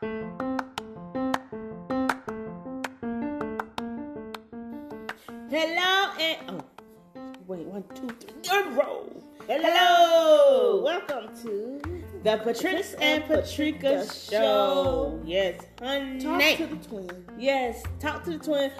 Hello and oh, wait, one, two, three, roll. Hello. Welcome to The Patrix and Patrika Show. Yes, honey. Talk to the Twin. Yes, talk to the twin.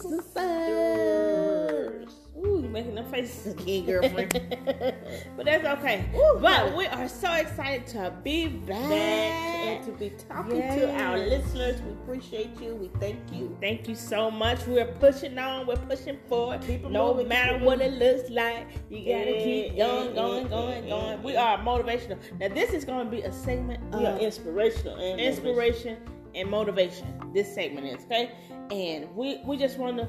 Sisters. Ooh, you making them faces again, girlfriend. but that's okay. Ooh, but we are so excited to be back. And to be talking to our listeners. We appreciate you. We thank you. Thank you so much. We're pushing on. We're pushing forward. It no moving, matter it what it looks like, you gotta Yeah, keep going, going, yeah, going, yeah, going. yeah, We are motivational. Now, this is going to be a segment We are of inspirational and inspiration and motivation. This segment is okay, and we we just want to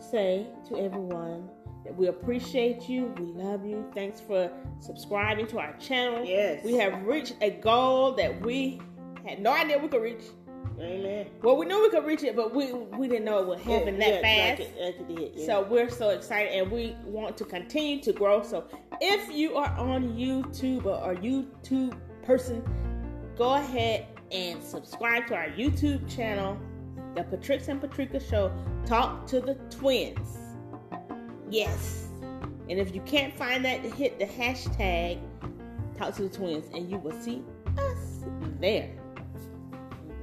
say to everyone we appreciate you. We love you. Thanks for subscribing to our channel. Yes. we have reached a goal that we had no idea we could reach. Amen. Well, we knew we could reach it, but we we didn't know it would happen Yeah, that yeah, fast. Like it, like it did. Yeah. So we're so excited and we want to continue to grow. So if you are on YouTube or a YouTube person, go ahead and subscribe to our YouTube channel, The Patrix and Patrika Show. Talk to the twins. Yes. And if you can't find that, hit the hashtag Talk to the Twins and you will see us there.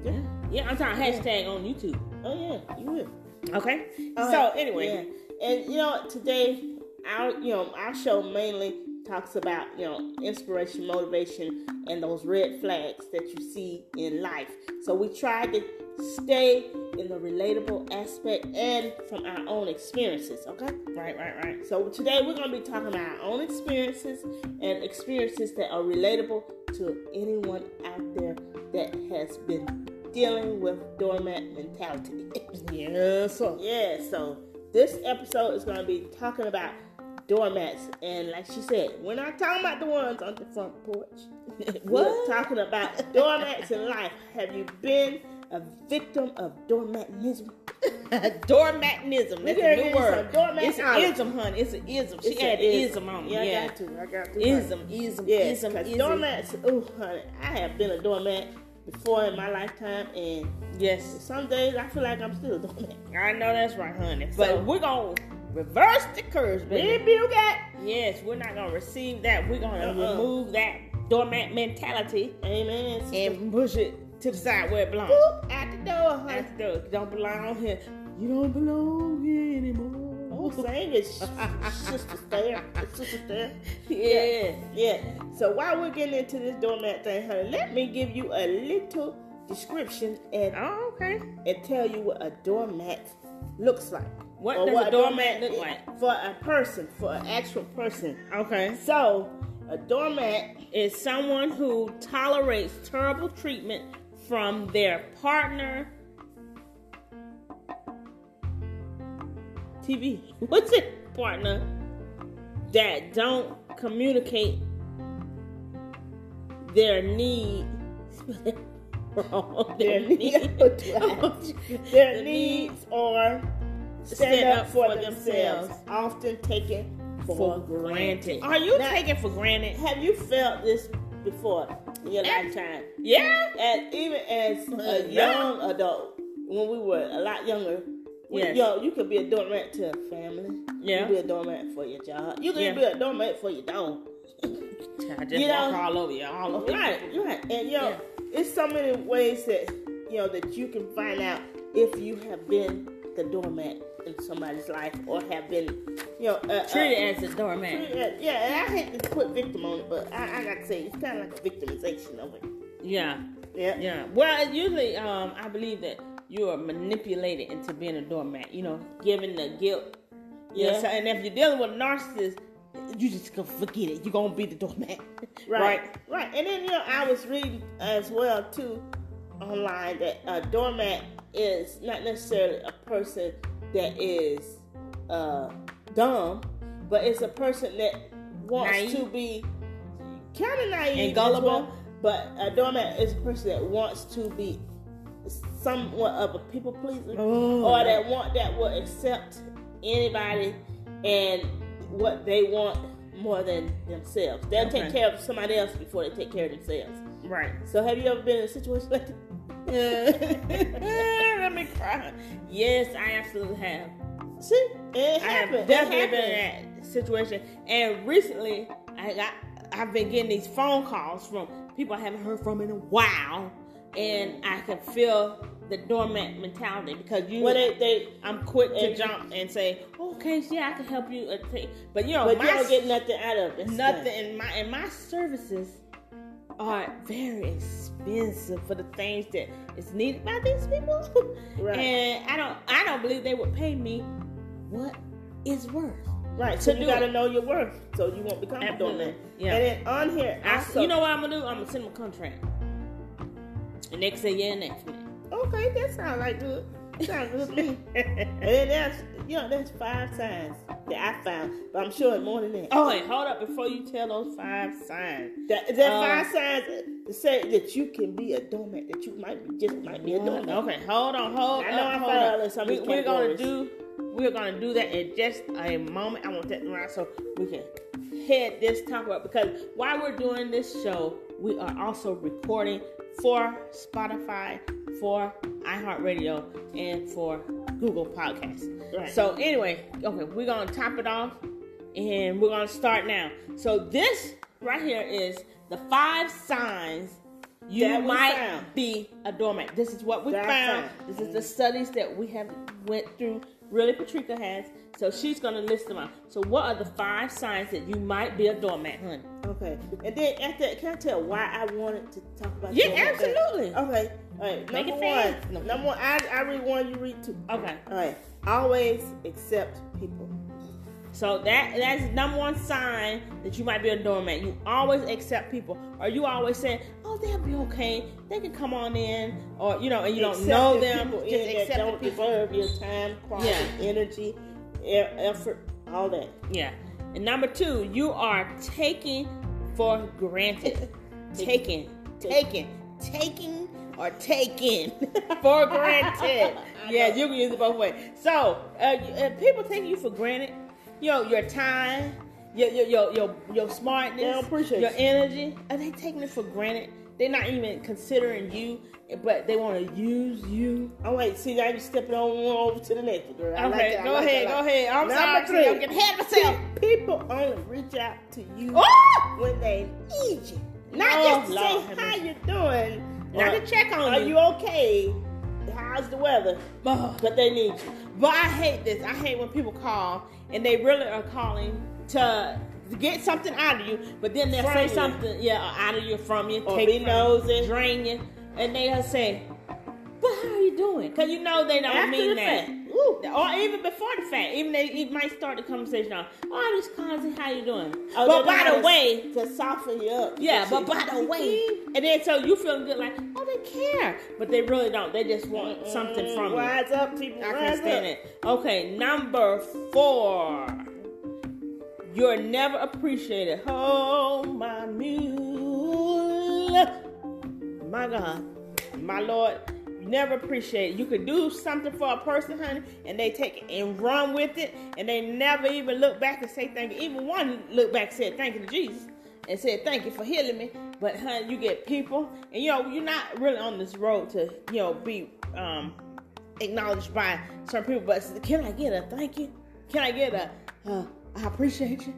Yeah. Yeah, I'm talking hashtag on YouTube. oh yeah, you will. Okay. So anyway, yeah. and you know today our you know our show mainly talks about you know inspiration, motivation, and those red flags that you see in life. So we try to stay in the relatable aspect and from our own experiences. Okay. right, right, right. So today we're going to be talking about our own experiences and experiences that are relatable to anyone out there that has been dealing with doormat mentality. Yes, sir. Yeah, so this episode is going to be talking about doormats. And like she said, we're not talking about the ones on the front porch. We're What? talking about doormats in life. Have you been a victim of doormatism? Doormatism. We That's a new word. It's an ism, honey. It's an ism. She It's had a the ism on it. Yeah, Yeah. I got to. I got to. Ism, ism, Yeah, ism, ism. doormats, oh, honey, I have been a doormat before in my lifetime, and Yes. some days I feel like I'm still a doormat. I know that's right, honey. But So- we're going to reverse the curse, baby. Rebuke it. Yes, we're not going to receive that. We're going to Uh-uh. remove that doormat mentality Amen. and push it to the side where it belongs. Boop, out the door, honey. That's the don't belong here. You don't belong here anymore. Oh, sing it, sister there, sister there. yeah. Yeah. So while we're getting into this doormat thing, honey, let me give you a little description and Oh, okay. and tell you what a doormat looks like. What does a doormat look like? For a person, for an actual person. Okay. So a doormat Is someone who tolerates terrible treatment from their partner. TV. What's it? Partner that don't communicate their need. Their needs, their needs are stand up for themselves, often taken for granted. Are you Now, taking for granted? Have you felt this before your lifetime? Yeah. And even as a young adult, when we were a lot younger, we, Yes. yo, you could be a doormat to a family. Yeah. You could be a doormat for your job. You could Yeah. be a doormat for your dog. I just You walk know- all over you, all over Right, right. And you know, Yeah. it's so many ways that you know that you can find out if you have been the doormat in somebody's life or have been, you know, uh, Treated uh, as a doormat. treated- Yeah, and I hate to put victim on it, but I, I got to say it's kind of like a victimization of it. Yeah. Yeah, Yeah. Well, usually, um, I believe that you are manipulated into being a doormat. You know, given the guilt. Yeah. Yeah. So, and if you're dealing with a narcissist, you just gonna forget it. You're gonna be the doormat. Right, right. And then you know, I was reading as well too online that a doormat is not necessarily a person that is uh, dumb, but it's a person that wants Naive. to be kind of naive And gullible. well, But a doormat is a person that wants to be somewhat of a people pleaser, Oh. or that want that will accept anybody and what they want more than themselves. They'll Okay. take care of somebody else before they take care of themselves. Right. So have you ever been in a situation like that? Let me cry. Yes, I absolutely have. See, it I have happened. definitely been in happened. that situation. And recently, I got I've been getting these phone calls from people I haven't heard from in a while, and I can feel the dormant mentality because you. Well, they, they, I'm quick to jump and say, oh, "Okay, yeah, I can help you." But you know, but my you don't get nothing out of it. nothing in my and my services are very expensive for the things that is needed by these people. Right. And I don't I don't believe they would pay me what is worth. Right. So you got to it. know your worth, so you won't become a doormat. Yeah. And then on here, I, also, you know what I'm gonna do? I'm gonna send them a contract. And they can say yeah next minute. Okay, that sounds like good. Sounds good to me. and then that's you know that's five signs that I found, but I'm sure it's more than that. Oh wait, hold up before you tell those five signs. That, that Um, five signs say that you can be a doormat, that you might be just might be a doormat. Okay, hold on, hold I know up, I hold found up. out in some of We, we're gonna do we're gonna do that in just a moment. I want that around so we can head this topic up because while we're doing this show, we are also recording for Spotify, for iHeartRadio, and for Google Podcasts. Right. So anyway, okay, we're gonna top it off and we're gonna start now. So this right here is the five signs you That might found. be a doormat. This is what we That found. found. This is the studies that we have went through. Really, Patricia has. So she's gonna list them out. So what are the five signs that you might be a doormat, honey? Okay. And then after, can I tell why I wanted to talk about? Yeah, absolutely. Okay. All right. Make number it one. No. Number one. I, I read one. You read two. Okay. All right. Always accept people. So that that's number one sign that you might be a doormat. You always accept people, or you always say, "Oh, they'll be okay. They can come on in," or you know, and you don't Accept know the them. people Just in that accept don't people. deserve your time, quality, Yeah. energy, effort, all that. Yeah. And number two, you are taking for granted. taking, taking, taking, or taking for granted. yeah, you can use it both ways. So, uh, uh, people take you for granted. You know, your time, your your your your, your smartness, your you. energy. Are they taking it for granted? They're not even considering you, but they want to use you. Oh wait, see now you stepping on over to the next girl. I like Okay, that, I go like ahead, go ahead. I'm Number sorry, three. I'm getting ahead of myself. People only reach out to you Oh! when they need you. Not Oh, just to Lord say how mercy. you doing. Not to check on Are you. you okay? How's the weather? But they need you. But I hate this. I hate when people call and they really are calling to get something out of you, but then they'll From say you. something, yeah, out of you, from you, Or take be from nosy. drain you, and they'll say, "But how are you doing?" Because you know they don't After mean the that. Or even before the fact, even they it might start the conversation on, "Oh, I just calling how you doing." Oh, but by the way, to soften you up. yeah, but by the way, and then so you feeling good, like, "Oh, they care," but they really don't. They just want something Mm, from you. Rise up, people. I can't stand up. it. Okay, number four. You're never appreciated. Oh, my mule. My God. My Lord. Never appreciate it. You could do something for a person, honey, and they take it and run with it, and they never even look back and say thank you. Even one look back and said thank you to Jesus and said thank you for healing me. But honey, you get people, and you know, you're not really on this road to, you know, be um acknowledged by certain people, but can I get a thank you? Can I get a uh, I appreciate you?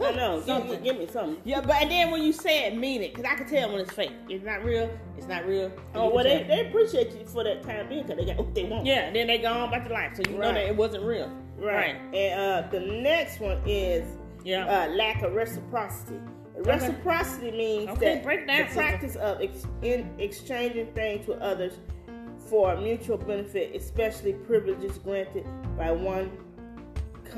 I know. Give me, Something. give me something. Yeah, but and then when you say it, mean it, because I can tell when it's fake. It's not real. It's not real. Oh, well, they, they appreciate you for that time being because they got what they want. yeah. Then they go on about their life, so you know that it wasn't real. Right. And uh, the next one is Yeah. uh, lack of reciprocity. Reciprocity means Okay, that the practice of ex- in exchanging things with others for mutual benefit, especially privileges granted by one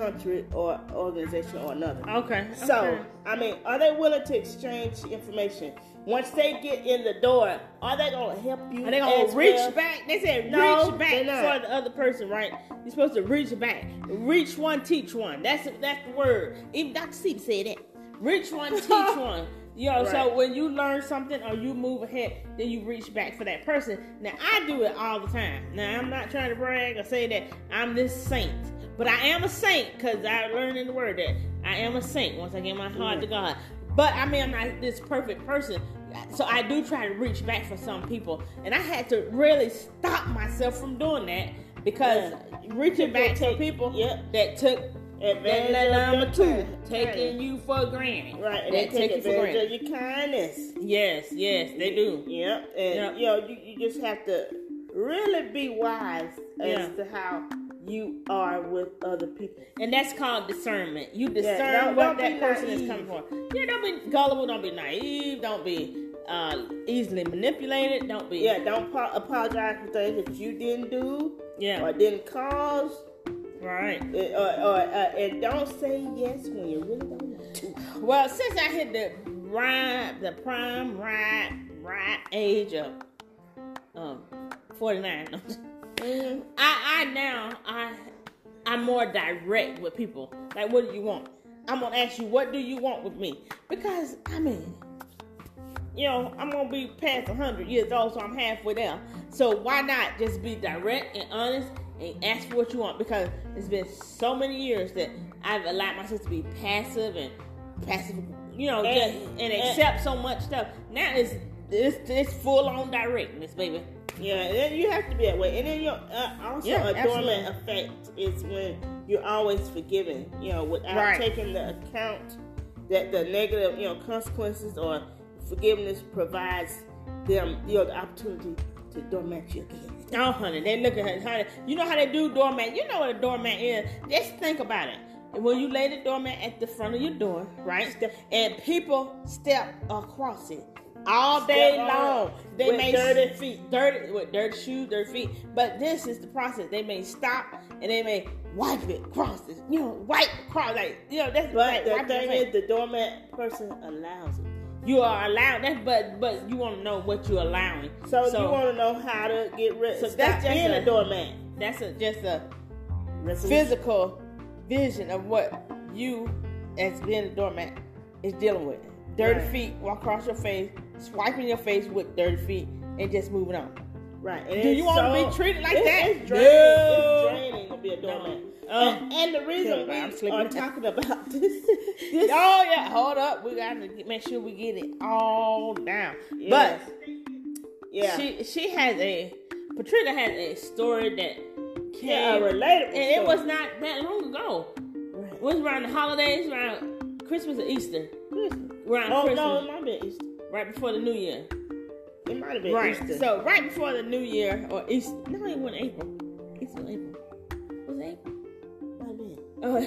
country or organization or another. Okay. So, okay. I mean, are they willing to exchange information? Once they get in the door, are they going to help you? Are they gonna reach well? back? They said No, reach back for the other person, right? You're supposed to reach back. Reach one, teach one. That's that's the word. Even Dr. Seep said that. Reach one, teach one. You know, so when you learn something or you move ahead, then you reach back for that person. Now I do it all the time. Now I'm not trying to brag or say that I'm this saint, but I am a saint because I learned in the word that I am a saint once I get my heart to mm. God. But I mean, I'm not this perfect person. so I do try to reach back for some people, and I had to really stop myself from doing that because reaching back to people Yep. that took Advantage that, number two, taking you for granted. Right, and They they take take you for granted. of your kindness. Yes, yes, they do. Yep, and Yep. you know you, you just have to really be wise as Yeah. to how you are with other people. And that's called discernment. You discern yeah, what that person naive. is coming for. Yeah, don't be gullible, don't be naive, don't be uh, easily manipulated, don't be. Yeah, don't po- apologize for things that you didn't do yeah. or didn't cause. Right. Or, or, uh, and don't say yes when you really don't want to. Well, since I hit the rhyme, the prime right, right age of um, 49. Mm-hmm. I, I now I I'm more direct with people. Like, what do you want? I'm gonna ask you, what do you want with me? Because I mean, you know, I'm gonna be past 100 years old, so I'm halfway there. So why not just be direct and honest and ask for what you want? Because it's been so many years that I've allowed myself to be passive and passive, you know, and, just and accept and, so much stuff. Now it's it's, it's full on directness, baby. Yeah, and then you have to be that way. And then your uh, also Yeah, a dormant effect is when you're always forgiving, you know, without Right. taking the account that the negative, you know, consequences or forgiveness provides them, you know, the opportunity to dormant you again. Oh, honey, they look at her, honey. You know how they do doormat. You know what a doormat is. Just think about it. When you lay the doormat at the front of your door, right, and people step across it all day long, they with may dirty feet. dirty with dirty shoes, dirty feet. But this is the process. They may stop and they may wipe it across it. You know, wipe across like you know that's But like the thing is, the doormat person allows it. you are allowed that, but but you want to know what you're allowing. So, you want to know how to get rid. So So that's that's just being a- a, doormat. that's a, just a Resolution. physical vision of what you, as being a doormat, is dealing with. Dirty Right. feet, walk across your face, swiping your face with dirty feet, and just moving on. Right. And Do you wanna so- be treated like it- that? It's draining. No. It's draining to be a doormat. Oh. Um, and, and the reason Yeah, I'm we sleeping. are talking about this, this Oh yeah, hold up. We got to make sure we get it all down. Yes. But yeah, she she has a Patricia has a story that came, yeah, a relatable. and it was not that long ago. Right. It was around the holidays, around Christmas or Easter, Christmas. Around Oh Christmas, no, it might been Easter. right before the New Year. It might have been Right. Easter. So right before the New Year or Easter. No, it wasn't April. It's was April. Was it April? might have been. Oh,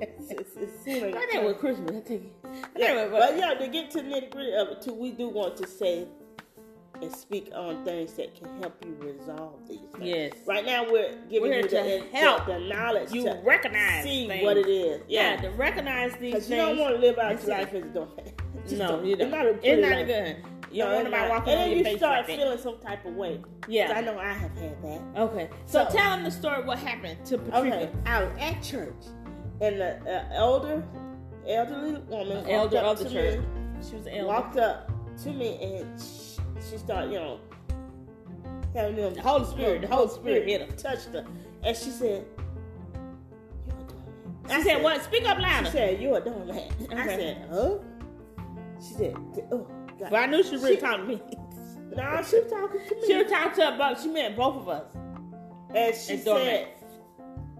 It's, it's, like I think it was Christmas. I take it. I think Yeah, it was- but yeah, to get to the nitty gritty of it too, we do want to say and speak on things that can help you resolve these things. Yes. Right now, we're giving We're you the, to the- help the knowledge you to recognize see things. what it is. Yeah, to recognize these things. you don't want to live out your life as a. Just No, you don't. It's not a It's not life. good. You don't want nobody not. walking and on then your you face start like feeling some type of way. Yeah. I know I have had that. Okay, so, So- tell them the story. What happened to Patricia? Okay, I was at church, and the uh, elder, elderly woman, walked Elder of the to church. me, She was elder. walked up to me, and she, started, you know, having them. The Holy Spirit, the Holy Spirit hit her. touched her, and she said, "You're a doormat." I said, "What? Speak up louder." She said, "You're a doormat." And I said, "Huh?" She said, "Oh." God. But I knew she was really She- talking to me. No, she was talking to me. She was talking to about. She meant both of us. And she And said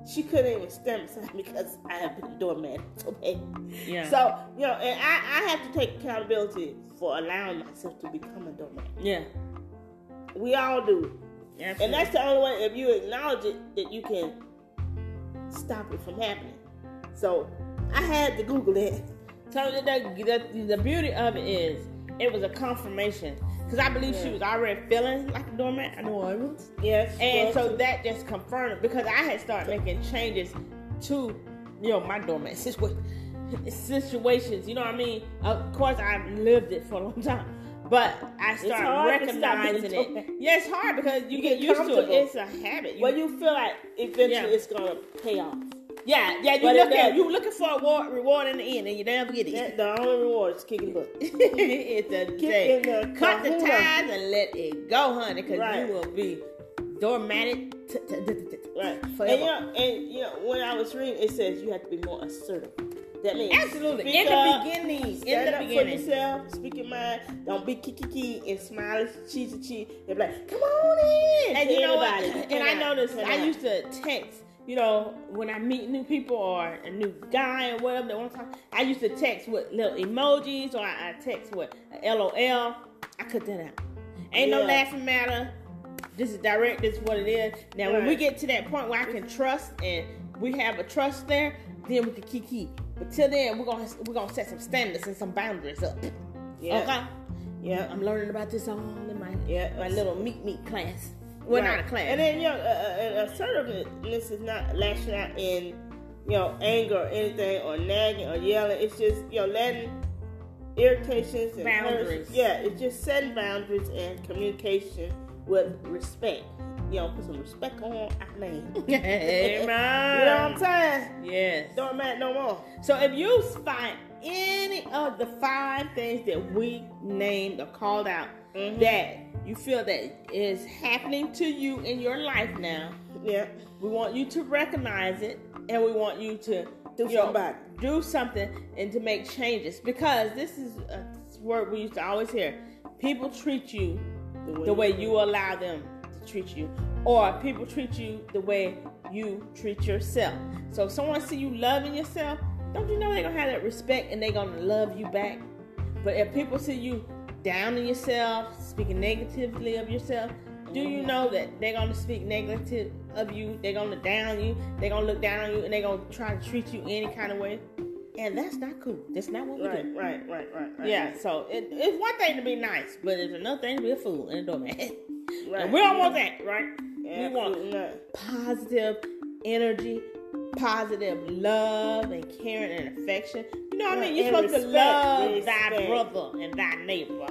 she couldn't even stand beside me because I have been a doormat bad. Yeah. So, you know, and I, I have to take accountability for allowing myself to become a doormat. yeah. We all do. Absolutely. And that's the only way, if you acknowledge it, that you can stop it from happening. So, I had to Google it. So the, the, the beauty of it is, it was a confirmation. Because I believe she was already feeling like a doormat. Oh, I know I was. Yes. And so that just confirmed it. Because I had started making changes to, you know, my doormat situa- situations. You know what I mean? Of course, I've lived it for a long time. But I started hard to stop recognizing it. Yeah, it's hard because you, You get, get used to it. It's a habit. You- well, you feel like eventually Yeah. it's going to pay off. Yeah, yeah. You look at you looking for a reward, reward in the end, and you never get it. That- The only reward is kicking butt. it's a day. in the Cut the ties and let it go, honey, because Right. you will be doormatted t- t- t- t- t- Right. forever. And you know, and you know, when I was reading, it says you have to be more assertive. That means Absolutely. speak In the up, beginning. In Stand the up beginning. for yourself. Speak your mind. Don't be kiki kiki and smile cheesy cheese. They're like, come on in. And you know what? everybody. And I out, noticed I out. used to text. You know, when I meet new people or a new guy or whatever they want to talk, I used to text with little emojis or I, I text with LOL. I cut that out. Ain't no laughing matter. This is direct. This is what it is. Now, when we get to that point where I can trust and we have a trust there, then we can kiki. But till then, we're gonna we're gonna set some standards and some boundaries up. Yeah. Okay. Yeah. I'm learning about this all in my Yeah. my little meet meet class. Well, Right. not a class. And then, you know, uh, assertiveness is not lashing out in, you know, anger or anything or nagging or yelling. It's just, you know, letting irritations and Boundaries. yeah, it's just setting boundaries and communication with respect. You know, put some respect on our name. Amen. You know what I'm saying? Yes. Don't matter no more. So if you find any of the five things that we named or called out Mhm. that you feel that is happening to you in your life now, Yeah. we want you to recognize it and we want you to Do you know, something about do something and to make changes because this is a word we used to always hear. People treat you the way you allow them to treat you, or people treat you the way you treat yourself. So if someone see you loving yourself, don't you know they're gonna have that respect and they're gonna love you back? But if people see you down in yourself, speaking negatively of yourself, do you know that they're gonna speak negative of you? They're gonna down you. They're gonna look down on you, and they're gonna try to treat you any kind of way. And that's not cool. That's not what we Right, do. right, right, right, right. Yeah, so it, it's one thing to be nice, but it's another thing to be a fool and a doormat. right. And we don't want that, right? Yeah, we want not. positive energy, positive love and caring and affection. You know what I mean? You're supposed to respect, love thy brother and thy neighbor.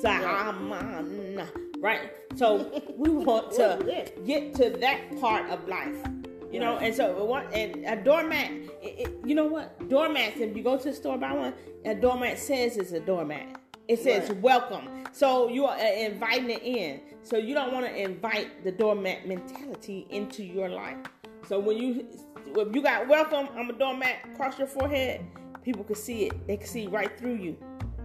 So, Yeah. um, right? So we want to get to that part of life. You know, and so we want and a doormat. It, it, you know what? Doormats. If you go to the store buy one, a doormat says it's a doormat. It says Right. welcome. So you are uh, inviting it in. So you don't want to invite the doormat mentality into your life. So when you if you got welcome, I'm a doormat Cross your forehead. People can see it. They can see right through you.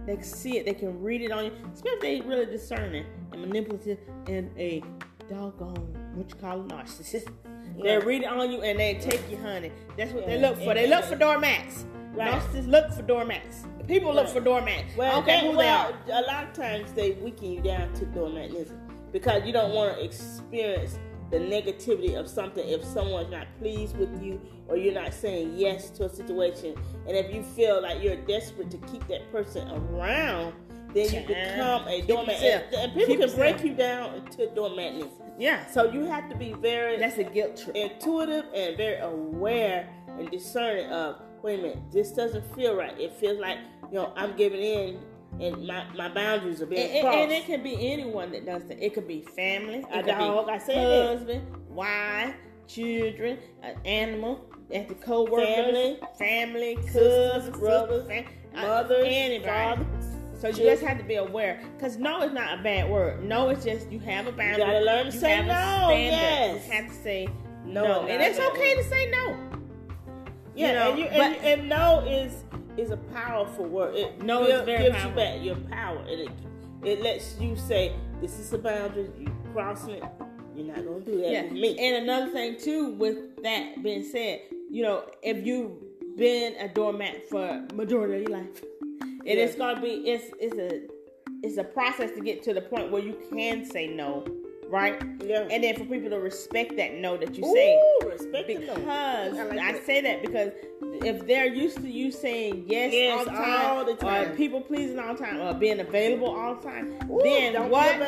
They can see it. They can read it on you. Especially if they really discerning and manipulative and a doggone what you call a narcissist. They read it on you and they take you, honey. That's what they look for. They look for doormats. Right. Narcissists look for doormats. People look for doormats. Well, okay, who well, they are. a lot of times they weaken you down to doormatism because you don't want to experience the negativity of something if someone's not pleased with you or you're not saying yes to a situation. And if you feel like you're desperate to keep that person around, then you become a doormat. And, and people Keep can break you down to doormatness. Yeah. So you have to be very That's a guilt trip. intuitive and very aware and discerning of wait a minute this doesn't feel right it feels like you know i'm giving in and my, my boundaries are being And, and- crossed and it can be anyone that does that. It could be family, it A could dog, be I said husband, wife, children, an animal, at the co-workers, Family. family, cousins, brothers, fam- uh, mothers anybody. fathers So you just have to be aware, because no is not a bad word. No, it's just you have a boundary. You gotta learn to you say no, yes. You have to say No, no, and it's okay to say no. yeah you know, and, you, but- and, and no is is a powerful word it No is build- very gives powerful. you back your power and it, it lets you say this is a boundary you crossing it you're not gonna do that Yeah. with me And another thing too, with that being said, you know, if you've been a doormat for majority of your life, it is Yeah. gonna be it's it's a it's a process to get to the point where you can say no, right? yeah And then for people to respect that no that you Ooh, say. respect. Because I like I say that because if they're used to you saying yes, Yes, all the time, all the time. or people pleasing all the time, or being available all the time, Ooh, then what?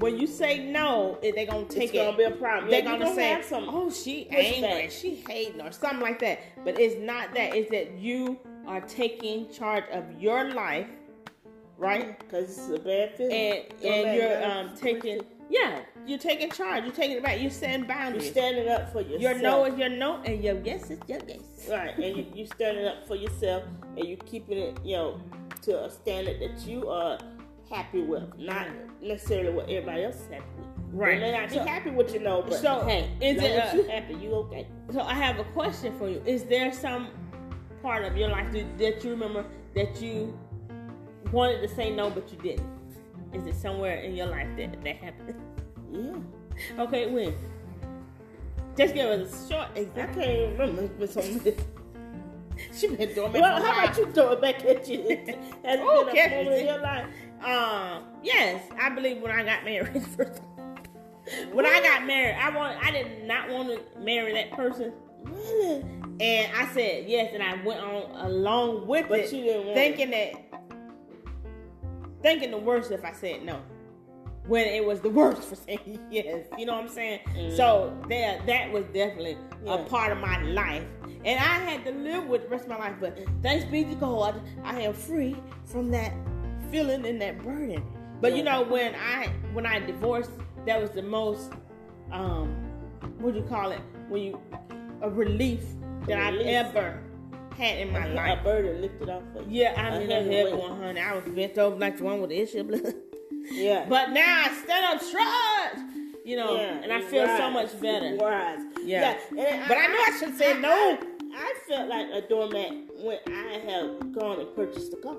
When you say no, they're gonna take it's gonna it. be a problem. they're Yeah, gonna say, some "Oh, she angry, she hating, or something like that." But it's not that. It's that you are taking charge of your life, right? because it's a bad feeling. And and you're um taking, yeah, you're taking charge. You're taking it back. You're setting boundaries. You're standing up for yourself. Your no is your no, and your yes is your yes. right, and you you standing up for yourself, and you're keeping it, you know, to a standard that you are happy with, not necessarily what everybody else is happy with. Right. They may not be So- happy with you, know, but so, hey, is it you happy, you okay. So I have a question for you. Is there some part of your life that you remember that you wanted to say no but you didn't? Is it somewhere in your life that that happened? Yeah. Okay, when? Just give us a short I can't remember. It's been so many. She been doing. Well, how about you throw it back at you? Has Oh, been a moment in your life? Um, yes, I believe when I got married. First, when I got married, I want I did not want to marry that person, Really? and I said yes, and I went on along with But it, you didn't want thinking that thinking the worst if I said no. When it was the worst for saying yes, you know what I'm saying. Mm. So there, that was definitely Yeah. a part of my life, and I had to live with the rest of my life. But thanks be to God, I am free from that feeling and that burden. But you know, when I when I divorced, that was the most um, what do you call it? When you a relief that I've ever had in my life. A burden lifted off of. Yeah, I mean, A a heavy heavy weight. one, honey. I was bent over like the one with the issue of blood. Yeah. But now I stand up straight, you know, yeah, and I feel so much better. Rise. Yeah. and But I know I should say said no. I, felt like a doormat when I have gone and purchased a car.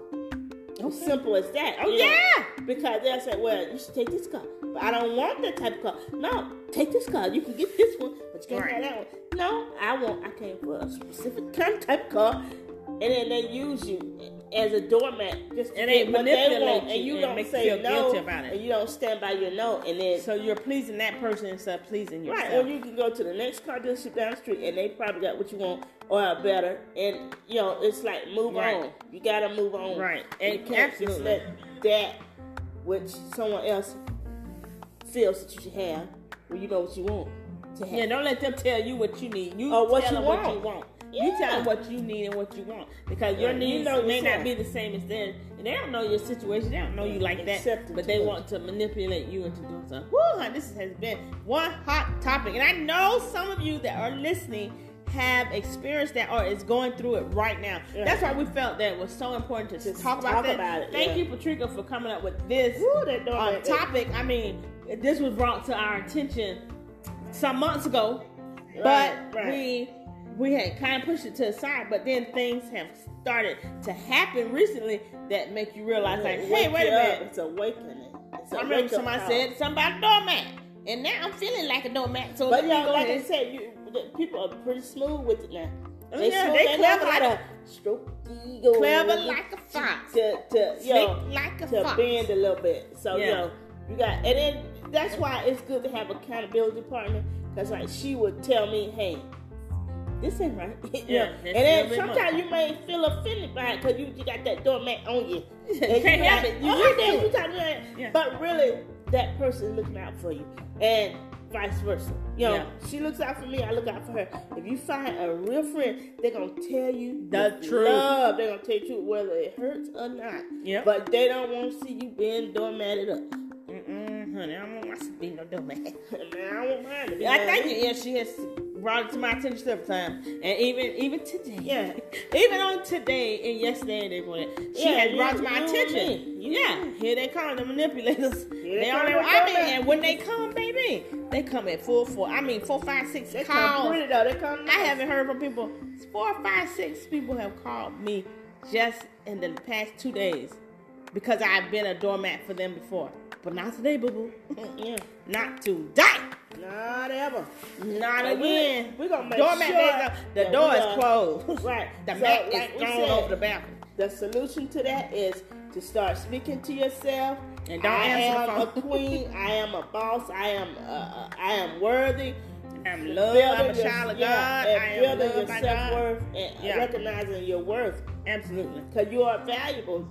As simple as that. Oh, know, yeah. Because they'll say, well, you should take this car. But I don't want that type of car. No, take this car. You can get this one, but you can't Right. have that one. No, I want, I came for a specific kind of type of car. And then they use you as a doormat. Just And they they manipulate want, you and you and don't make you say feel no, guilty about it. and you don't stand by your no, and then So you're pleasing that person instead of pleasing yourself. Right, or you can go to the next car dealership down the street and they probably got what you want or better. And you know, it's like move Right. on. You gotta move on. Right. And you can't just let that which someone else feels that you should have when you know what you want to yeah, don't let them tell you what you need. You Or what tell you them what want. you want. You tell them what you need and what you want because your Yeah, you needs know may not be the same as theirs, and they don't know your situation. They don't know you like that, Accept but they want to manipulate you into doing something. Woo, this has been one hot topic, and I know some of you that are listening have experienced that or is going through it right now. Yeah. That's why we felt that it was so important to Just talk about talk that. about it, Thank yeah. you, Patricia, for coming up with this that uh, topic. I mean, this was brought to our attention some months ago, Right, but right. we we had kind of pushed it to the side. But then things have started to happen recently that make you realize, like, hey, wait a you up. minute. It's awakening. It's I remember somebody call. said something about a doormat, and now I'm feeling like a doormat. So But let me yeah, go like I said, you the people are pretty smooth with it now. Oh, They yeah, they clever like a stroke ego, Clever like a fox, to to you know, like a to fox. bend a little bit. So you Yeah. know, you got, and then that's why it's good to have accountability partner because like she would tell me, hey. This ain't right. Yeah, and then a little bit sometimes you may feel offended by it because you, you got that doormat on you. And Can't help it. You oh, damn, you talking. Yeah. But really, that person is looking out for you, and vice versa. You know, Yeah. she looks out for me, I look out for her. If you find a real friend, they're gonna tell you The truth. Love. They're gonna tell you truth, whether it hurts or not. Yep. But they don't want to see you being doormatted up. Honey, I don't want to be no doormat. Man, I won't mind it. I thank you. Yeah, she has brought it to my attention several times, and even even today. Yeah. even on today and yesterday and everyone, she Yeah, has brought to my you attention. You yeah, here they come, the manipulators. Here they they come, on the I mean, and when they come, baby, they come at full four. I mean, four, five, six They come calls. pretty though. They come. I haven't heard from people. Four, five, six people have called me just in the past two days because I've been a doormat for them before. But not today, boo boo. Yeah. Not today. Not ever. Not But We're, we gonna make Doormat sure days the door is closed. Right. The So, mat like is thrown said, over the balcony. The solution to that is to start speaking to yourself. And don't I answer the am a queen. I am a boss. I am. Uh, uh, I am worthy. I'm loved. I'm a child of yeah, God. and I am building your self worth and Yeah. recognizing your worth Absolutely. because you are valuable.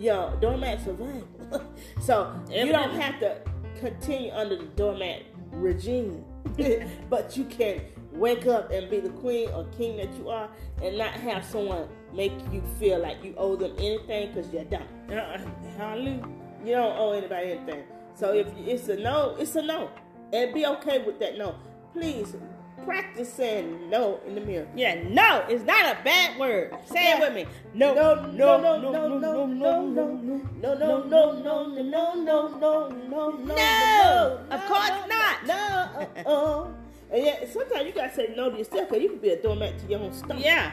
Yo, doormats are valuable. so you don't have to continue under the doormat regime, but you can wake up and be the queen or king that you are, and not have someone make you feel like you owe them anything because you don't. Uh, hallelujah. You don't owe anybody anything. So if it's a no, it's a no, and be okay with that no. Please practice saying no in the mirror. Yeah, no, it's not a bad word. Say Yeah. it with me. No, No, no, no, no, no, no, no, no, no, no, no, no, no, no, no, no, no, no, No, of course not. No, uh, and yet sometimes you gotta say no to yourself because you can be a doormat to your own stomach. Yeah.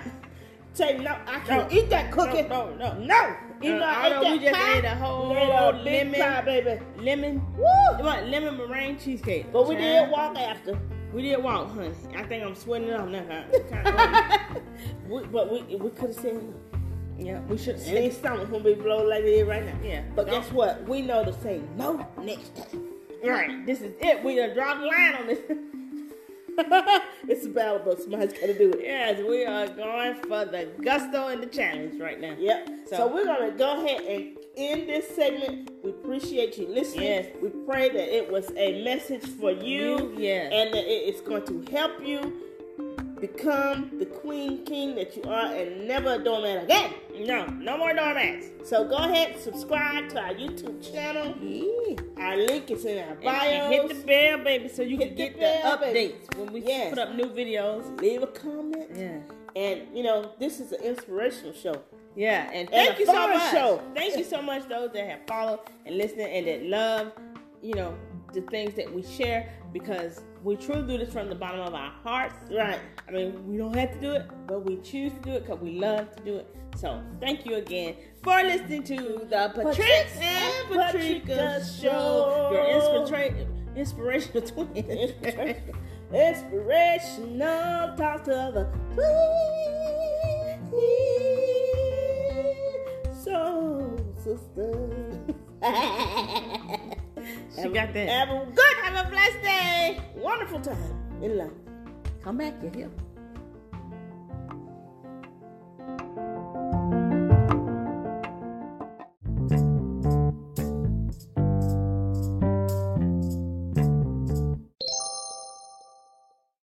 Say no, I can't no, eat that cookie. No, no, no. No. Even though I I know ate we that just pie, ate a whole we ate a lemon, pie, baby. lemon, Woo! what, lemon meringue cheesecake. But we Child. did walk after. We did walk, honey. I think I'm sweating it off now. Kinda we, but we we could have said no. yeah, we should. And his stomach gonna be blown like it is right now. Yeah. But guess what? We know to say no next time. Right. This is it. We done dropped the line on this. it's available. Somebody's gotta do it. yes, we are going for the gusto and the challenge right now. Yep. So, So- we're gonna go ahead and end this segment. We appreciate you listening. Yes. We pray that it was a message for you, You, yeah. and that it is going to help you become the queen king that you are, and never a doormat again. No, no more doormats. So go ahead, subscribe to our YouTube channel. Our link is in our bio. hit the bell, baby, so you Hit can the get the, bell, baby. updates when we Yes. put up new videos. Leave a comment. Yeah. And you know, this is an inspirational show. Yeah, and And thank a you so much. show. Thank you so much those that have followed and listened and that love, you know, the things that we share because we truly do this from the bottom of our hearts. Right. I mean, we don't have to do it, but we choose to do it because we love to do it. So thank you again for listening to the Patrick and Patrica Show, your inspira- inspirational twin. Inspirational talk to the sisters. She got that. Have a good, have a blessed day. Wonderful time in life. Come back, you hear?